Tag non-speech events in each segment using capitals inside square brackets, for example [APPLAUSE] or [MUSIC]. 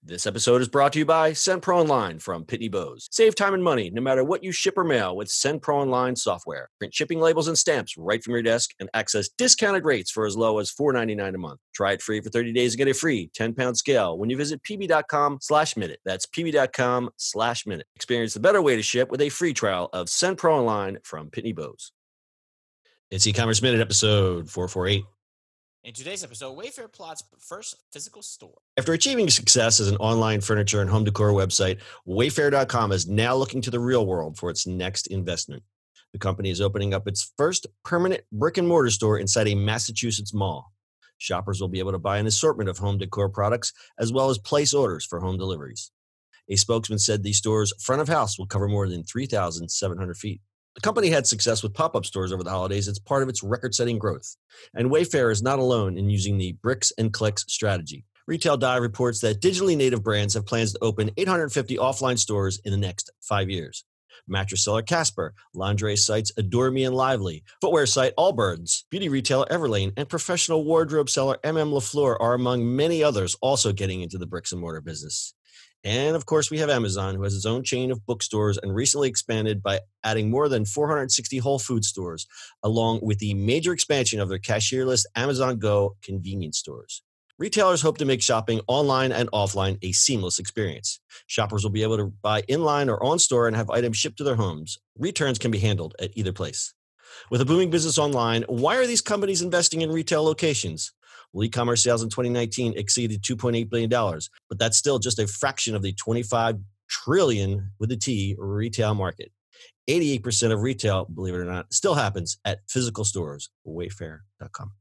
This episode is brought to you by SendPro Online from Pitney Bowes. Save time and money no matter what you ship or mail with SendPro Online software. Print shipping labels and stamps right from your desk and access discounted rates for as low as $4.99 a month. Try it free for 30 days and get a free 10-pound scale when you visit pb.com slash minute. That's pb.com slash minute. Experience the better way to ship with a free trial of SendPro Online from Pitney Bowes. It's e-commerce minute episode 448. In today's episode, Wayfair plots first physical store. After achieving success as an online furniture and home decor website, Wayfair.com is now looking to the real world for its next investment. The company is opening up its first permanent brick and mortar store inside a Massachusetts mall. Shoppers will be able to buy an assortment of home decor products as well as place orders for home deliveries. A spokesman said the store's front of house will cover more than 3,700 feet. The company had success with pop up stores over the holidays. It's part of its record setting growth. And Wayfair is not alone in using the bricks and clicks strategy. Retail Dive reports that digitally native brands have plans to open 850 offline stores in the next five years. Mattress seller Casper, lingerie sites Adore Me and Lively, footwear site Allbirds, beauty retailer Everlane, and professional wardrobe seller MM LaFleur are among many others also getting into the bricks and mortar business. And of course, we have Amazon, who has its own chain of bookstores and recently expanded by adding more than 460 Whole Food stores, along with the major expansion of their cashierless Amazon Go convenience stores. Retailers hope to make shopping online and offline a seamless experience. Shoppers will be able to buy in line or on store and have items shipped to their homes. Returns can be handled at either place. With a booming business online, why are these companies investing in retail locations? Well, e-commerce sales in 2019 exceeded 2.8 billion dollars, but that's still just a fraction of the 25 trillion with a T retail market. 88% of retail, believe it or not, still happens at physical stores, wayfair.com.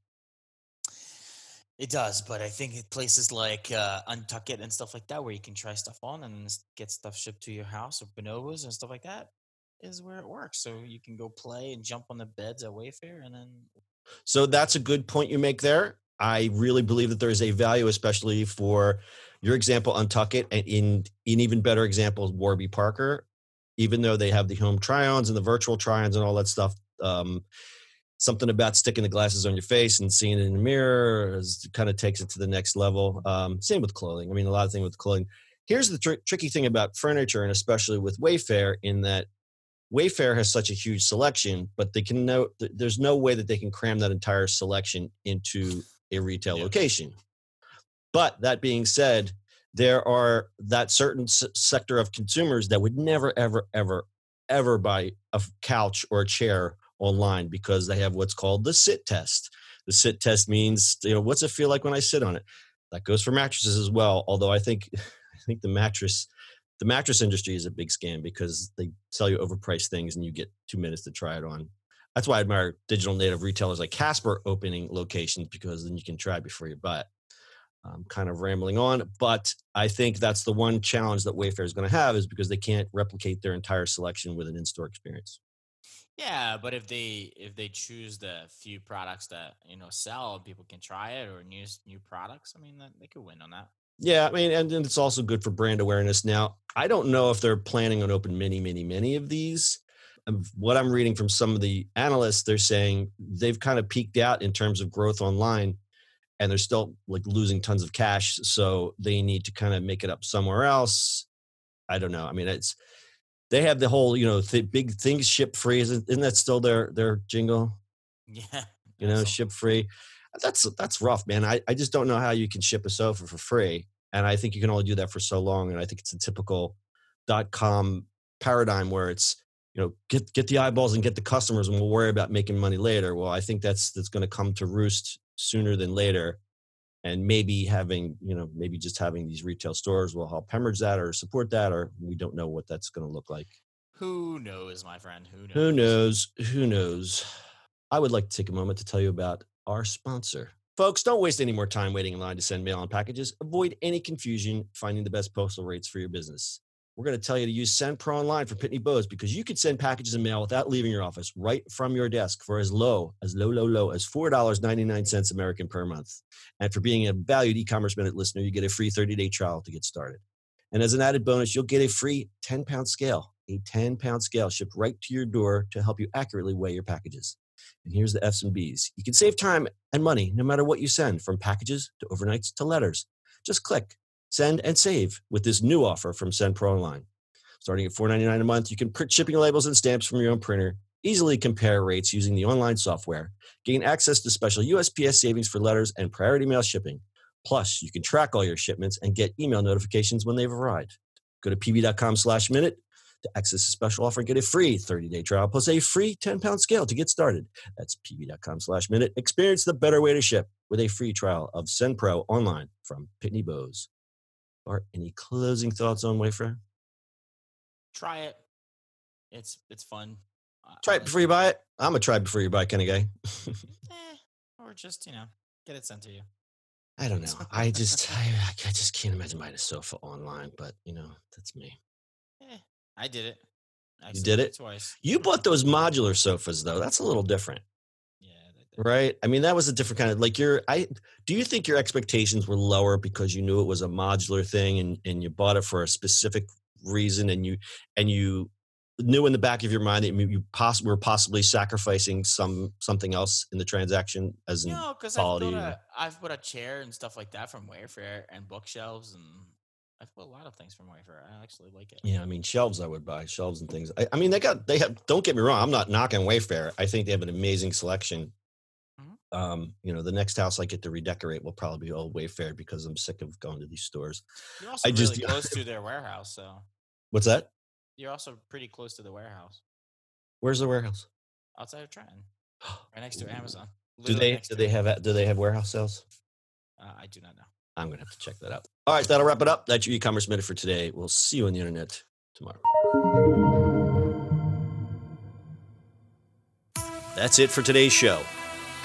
It does, but I think places like uh, Untuckit and stuff like that, where you can try stuff on and get stuff shipped to your house, or Bonobos and stuff like that, is where it works. So you can go play and jump on the beds at Wayfair, and then. So that's a good point you make there. I really believe that there is a value, especially for your example, Untuckit, and in an even better example, Warby Parker. Even though they have the home try-ons and the virtual try-ons and all that stuff, um, something about sticking the glasses on your face and seeing it in the mirror is, kind of takes it to the next level. Um, same with clothing. I mean, a lot of things with clothing. Here's the tr- tricky thing about furniture, and especially with Wayfair, in that Wayfair has such a huge selection, but they can know there's no way that they can cram that entire selection into a retail yeah. location. But that being said, there are that certain s- sector of consumers that would never, ever, ever, ever buy a couch or a chair online because they have what's called the sit test. The sit test means, you know, what's it feel like when I sit on it? That goes for mattresses as well. Although I think, [LAUGHS] I think the mattress, the mattress industry is a big scam because they sell you overpriced things and you get two minutes to try it on that's why I admire digital native retailers like Casper opening locations because then you can try before you buy it. I'm kind of rambling on, but I think that's the one challenge that Wayfair is going to have is because they can't replicate their entire selection with an in-store experience. Yeah, but if they if they choose the few products that you know sell, people can try it or new new products. I mean, they could win on that. Yeah, I mean, and, and it's also good for brand awareness. Now, I don't know if they're planning on open many, many, many of these what I'm reading from some of the analysts, they're saying they've kind of peaked out in terms of growth online and they're still like losing tons of cash. So they need to kind of make it up somewhere else. I don't know. I mean, it's, they have the whole, you know, th- big things ship free. Isn't, isn't that still their, their jingle? Yeah. You know, ship free. That's, that's rough, man. I, I just don't know how you can ship a sofa for free. And I think you can only do that for so long. And I think it's a typical dot com paradigm where it's, you know get get the eyeballs and get the customers and we'll worry about making money later. Well i think that's that's going to come to roost sooner than later. And maybe having you know maybe just having these retail stores will help hemorrhage that or support that or we don't know what that's going to look like. Who knows my friend? Who knows who knows? who knows? I would like to take a moment to tell you about our sponsor. Folks don't waste any more time waiting in line to send mail and packages. Avoid any confusion finding the best postal rates for your business we're going to tell you to use Send Pro Online for Pitney Bowes because you could send packages in mail without leaving your office right from your desk for as low, as low, low, low as $4.99 American per month. And for being a valued e-commerce minute listener, you get a free 30-day trial to get started. And as an added bonus, you'll get a free 10-pound scale, a 10-pound scale shipped right to your door to help you accurately weigh your packages. And here's the F's and B's. You can save time and money no matter what you send, from packages to overnights to letters. Just click send and save with this new offer from Send Pro Online. Starting at $4.99 a month, you can print shipping labels and stamps from your own printer, easily compare rates using the online software, gain access to special USPS savings for letters and priority mail shipping. Plus, you can track all your shipments and get email notifications when they've arrived. Go to pb.com slash minute to access a special offer and get a free 30-day trial plus a free 10-pound scale to get started. That's pb.com slash minute. Experience the better way to ship with a free trial of Send Pro online from Pitney Bowes. Bart, any closing thoughts on Wayfair? Try it. It's it's fun. Try it before you buy it. I'm a try before you buy kind of guy. [LAUGHS] eh, or just you know get it sent to you. I don't know. I just [LAUGHS] I, I just can't imagine buying a sofa online, but you know that's me. Eh, I did it. I you did it twice. You bought those modular sofas though. That's a little different right i mean that was a different kind of like your i do you think your expectations were lower because you knew it was a modular thing and and you bought it for a specific reason and you and you knew in the back of your mind that you possibly were possibly sacrificing some something else in the transaction as in quality? no, because I've, bought a, I've put a chair and stuff like that from Wayfair and bookshelves and I've bought a lot of things from Wayfair. I actually like it. Yeah, I mean shelves I would buy shelves and things. I, I mean they got they have. Don't get me wrong. I'm not knocking Wayfair. I think they have an amazing selection um, you know, the next house I get to redecorate will probably be old Wayfair because I'm sick of going to these stores. You're also I really just, close to [LAUGHS] their warehouse, so. What's that? You're also pretty close to the warehouse. Where's the warehouse? Outside of Trenton, [GASPS] right next to Amazon. Do they do they have do they have warehouse sales? Uh, I do not know. I'm gonna have to check that out. All right, that'll wrap it up. That's your e-commerce minute for today. We'll see you on the internet tomorrow. That's it for today's show.